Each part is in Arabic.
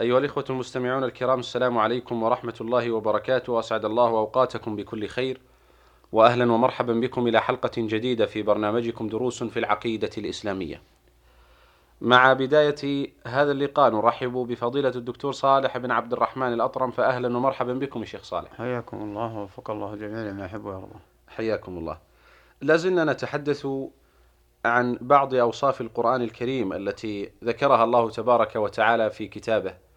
أيها الإخوة المستمعون الكرام السلام عليكم ورحمة الله وبركاته. وأسعد الله أوقاتكم بكل خير. وأهلا ومرحبا بكم إلى حلقة جديدة في برنامجكم دروس في العقيدة الإسلامية. مع بداية هذا اللقاء نرحب بفضيلة الدكتور صالح بن عبد الرحمن الأطرم. فأهلا ومرحبا بكم الشيخ صالح. حياكم الله ووفق الله جميعا لما يحب ويرضى. حياكم الله. لازلنا نتحدث عن بعض أوصاف القرآن الكريم التي ذكرها الله تبارك وتعالى في كتابه.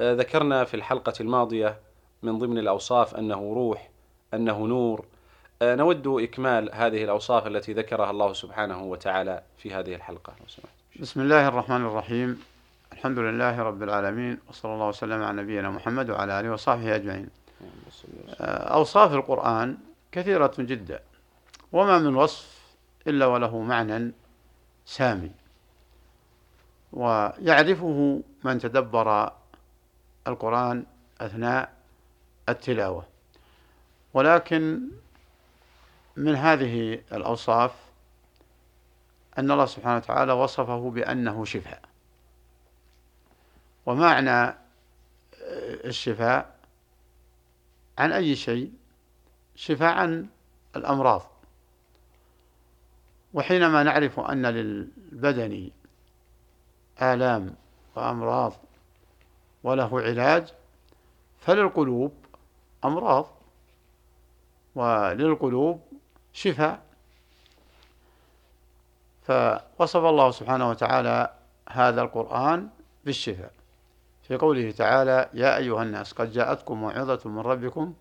ذكرنا في الحلقة الماضية من ضمن الأوصاف أنه روح أنه نور. آه، نود إكمال هذه الأوصاف التي ذكرها الله سبحانه وتعالى في هذه الحلقة. بسم الله الرحمن الرحيم. الحمد لله رب العالمين وصلى الله وسلم على نبينا محمد وعلى آله وصحبه أجمعين. آه، أوصاف القرآن كثيرة جدا وما من وصف إلا وله معنى سامي ويعرفه من تدبر القرآن أثناء التلاوة. ولكن من هذه الأوصاف أن الله سبحانه وتعالى وصفه بأنه شفاء. ومعنى الشفاء عن أي شيء؟ شفاء عن الأمراض. وحينما نعرف أن للبدن آلام وأمراض وله علاج فللقلوب أمراض وللقلوب شفاء. فوصف الله سبحانه وتعالى هذا القرآن بالشفاء. في قوله تعالى يا أيها الناس قد جاءتكم موعظة من ربكم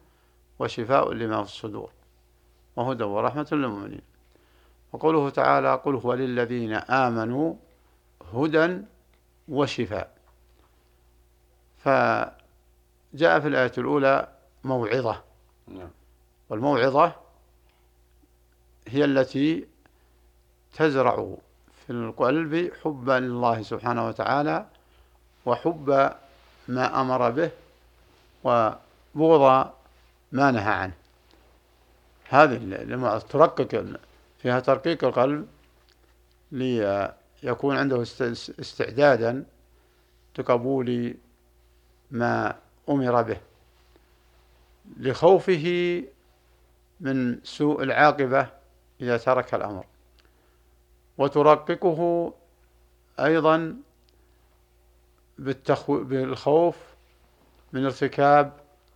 وشفاء لما في الصدور وهدى ورحمة للمؤمنين. وقوله تعالى قل هو للذين آمنوا هدى وشفاء. فجاء في الآية الأولى موعظة نعم. والموعظة هي التي تزرع في القلب حبا لله سبحانه وتعالى وحب ما أمر به وبغض ما نهى عنه هذه ترقق فيها ترقيق القلب ليكون عنده استعدادا لقبول ما أمر به لخوفه من سوء العاقبة إذا ترك الأمر. وترققه أيضا بالتخو... بالخوف من ارتكاب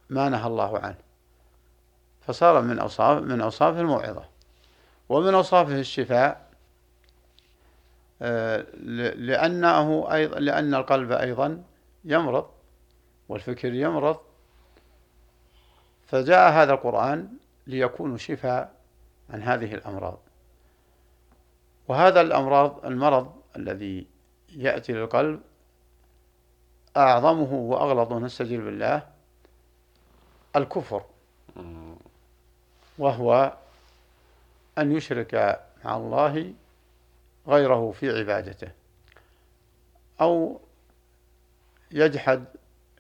ما نهى الله عنه. فصار من أوصاف من أوصاف الموعظة. ومن أوصافه الشفاء آه، لأنه أيضا لأن القلب أيضا يمرض. والفكر يمرض فجاء هذا القرآن ليكون شفاء عن هذه الأمراض. وهذا الأمراض المرض الذي يأتي للقلب أعظمه وأغلظه نستجير بالله الكفر. وهو أن يشرك مع الله غيره في عبادته أو يجحد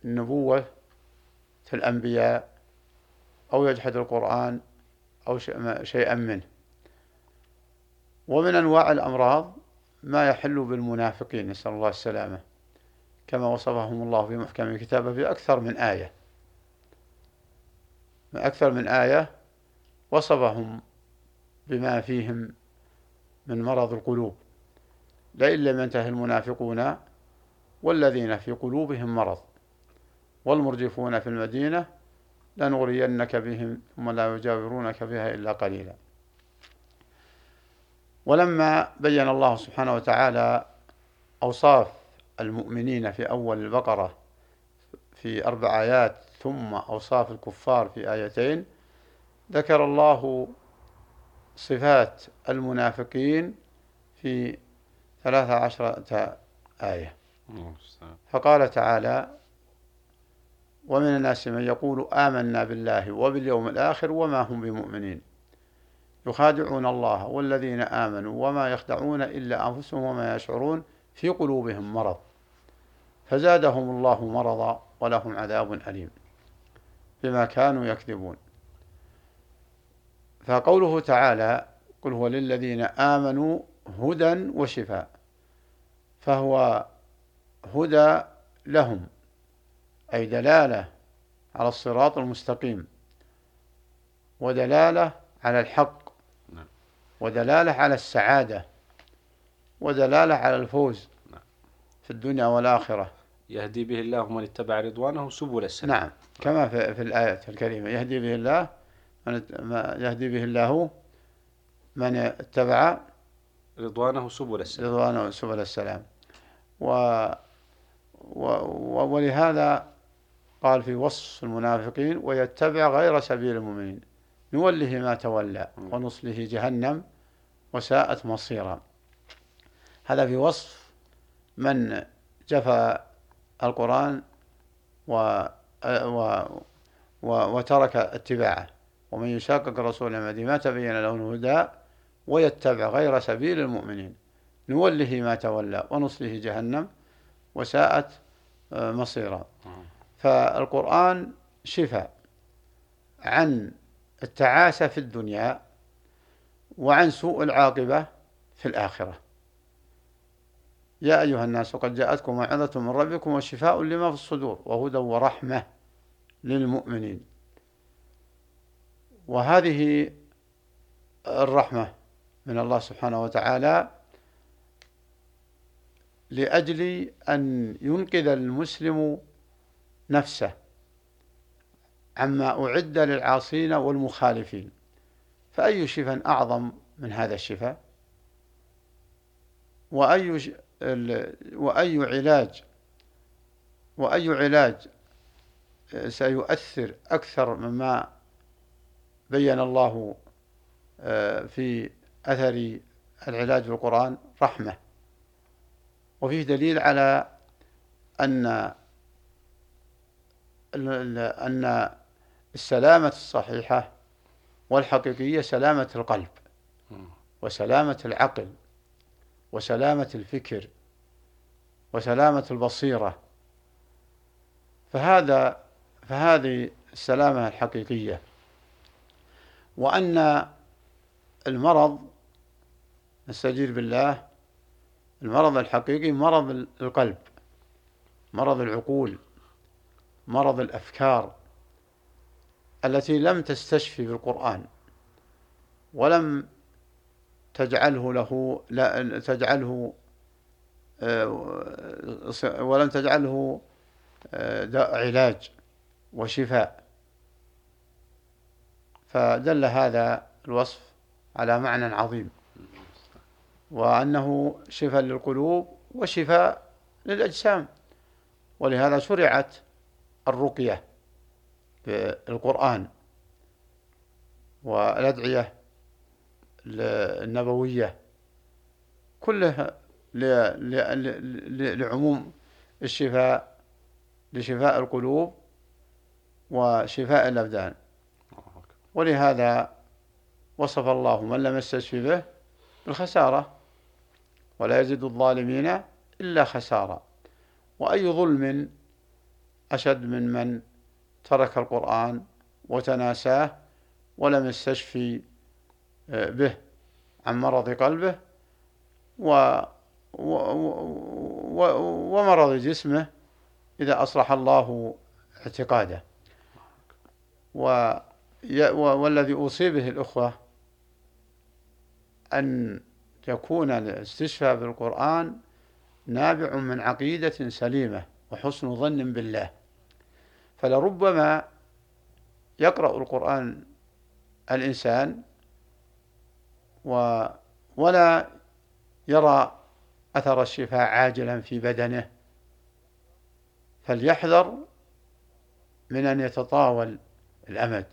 النبوة في الأنبياء أو يجحد القرآن أو شيئا منه. ومن أنواع الأمراض ما يحل بالمنافقين نسأل الله السلامة. كما وصفهم الله في محكم كتابه في أكثر من آية. أكثر من آية وصفهم بما فيهم من مرض القلوب. لئن لم ينتهي المنافقون والذين في قلوبهم مرض. والمرجفون في المدينة لنغرينك بهم ثم لا يجاورونك فيها إلا قليلا. ولما بين الله سبحانه وتعالى أوصاف المؤمنين في أول البقرة في أربع آيات ثم أوصاف الكفار في آيتين ذكر الله صفات المنافقين في ثلاثة عشرة آية. فقال تعالى ومن الناس من يقول آمنا بالله وباليوم الآخر وما هم بمؤمنين. يخادعون الله والذين آمنوا وما يخدعون إلا أنفسهم وما يشعرون في قلوبهم مرض. فزادهم الله مرضا ولهم عذاب أليم بما كانوا يكذبون. فقوله تعالى قل هو للذين آمنوا هدى وشفاء فهو هدى لهم. أي دلالة على الصراط المستقيم ودلالة على الحق نعم. ودلالة على السعادة ودلالة على الفوز نعم. في الدنيا والآخرة يهدي به الله من اتبع رضوانه سبل السلام نعم كما في, في الآية الكريمة يهدي به الله من يهدي به الله من اتبع رضوانه سبل السلام رضوانه سبل السلام و و ولهذا قال في وصف المنافقين ويتبع غير سبيل المؤمنين. نوله ما تولى ونصله جهنم وساءت مصيرا. هذا في وصف من جفى القرآن و و و وترك اتباعه. ومن يشاقق الرسول من ما تبين له الهدى ويتبع غير سبيل المؤمنين. نوله ما تولى ونصله جهنم وساءت آه، مصيرا فالقرآن شفاء عن التعاسة في الدنيا وعن سوء العاقبة في الآخرة. يا أيها الناس قد جاءتكم موعظة من ربكم وشفاء لما في الصدور وهدى ورحمة للمؤمنين. وهذه الرحمة من الله سبحانه وتعالى لأجل أن ينقذ المسلم نفسه. عما أعد للعاصين والمخالفين فأي شفاء أعظم من هذا الشفاء؟ وأي وأي علاج وأي علاج سيؤثر أكثر مما بين الله آه، في أثر العلاج بالقرآن؟ رحمة. وفيه دليل على أن أن السلامة الصحيحة والحقيقية سلامة القلب وسلامة العقل وسلامة الفكر وسلامة البصيرة. فهذا فهذه السلامة الحقيقية. وأن المرض نستجير بالله المرض الحقيقي مرض القلب مرض العقول. مرض الأفكار التي لم تستشفي بالقرآن ولم تجعله له لا تجعله آه، ولم تجعله آه، علاج وشفاء. فدل هذا الوصف على معنى عظيم. وأنه شفاء للقلوب وشفاء للأجسام. ولهذا شرعت الرقية بالقرآن والأدعية النبوية كلها لعموم الشفاء لشفاء القلوب وشفاء الأبدان. ولهذا وصف الله من لم يستشفي به بالخسارة ولا يزيد الظالمين إلا خسارة. وأي ظلم أشد من من ترك القرآن وتناساه ولم يستشفي آه، به عن مرض قلبه و ومرض جسمه إذا أصلح الله اعتقاده. و والذي أوصي به الأخوة أن يكون الاستشفاء بالقرآن نابع من عقيدة سليمة وحسن ظن بالله. فلربما يقرأ القرآن الإنسان و ولا يرى أثر الشفاء عاجلا في بدنه فليحذر من أن يتطاول الأمد.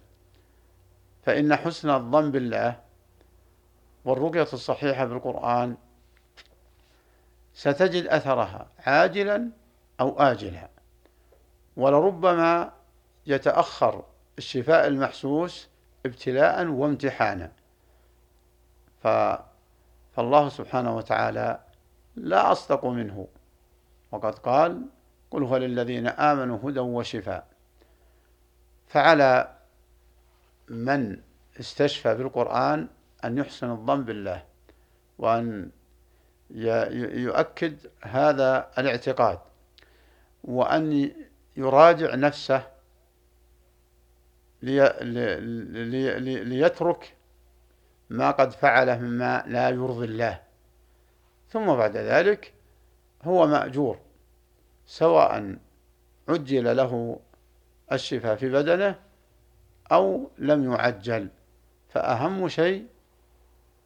فإن حسن الظن بالله والرقية الصحيحة بالقرآن ستجد أثرها عاجلا أو آجلا. ولربما يتأخر الشفاء المحسوس ابتلاء وامتحانا. فالله سبحانه وتعالى لا أصدق منه. وقد قال قل هو للذين آمنوا هدى وشفاء. فعلى من استشفى بالقرآن أن يحسن الظن بالله وأن يؤكد هذا الاعتقاد. وأن يراجع نفسه ليترك ما قد فعله مما لا يرضي الله. ثم بعد ذلك هو مأجور سواء عجل له الشفاء في بدنه أو لم يعجل. فأهم شيء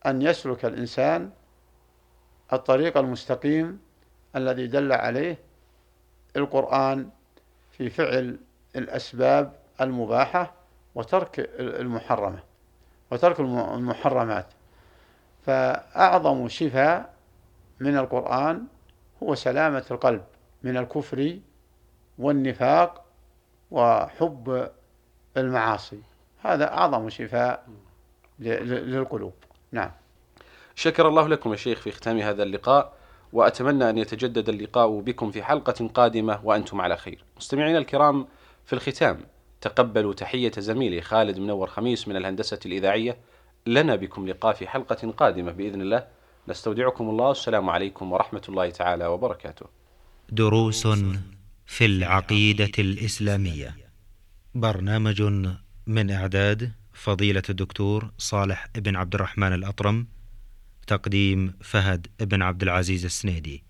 أن يسلك الإنسان الطريق المستقيم الذي دل عليه القرآن في فعل الأسباب المباحة وترك المحرمة وترك المحرمات. فأعظم شفاء من القرآن هو سلامة القلب من الكفر والنفاق وحب المعاصي. هذا أعظم شفاء للقلوب. نعم. شكر الله لكم يا شيخ في ختام هذا اللقاء. وأتمنى أن يتجدد اللقاء بكم في حلقة قادمة وأنتم على خير. مستمعينا الكرام في الختام تقبلوا تحية زميلي خالد منور خميس من الهندسة الإذاعية. لنا بكم لقاء في حلقة قادمة بإذن الله. نستودعكم الله. والسلام عليكم ورحمة الله تعالى وبركاته. دروس في العقيدة الإسلامية. برنامج من إعداد فضيلة الدكتور صالح بن عبد الرحمن الأطرم. تقديم فهد بن عبد العزيز السنيدي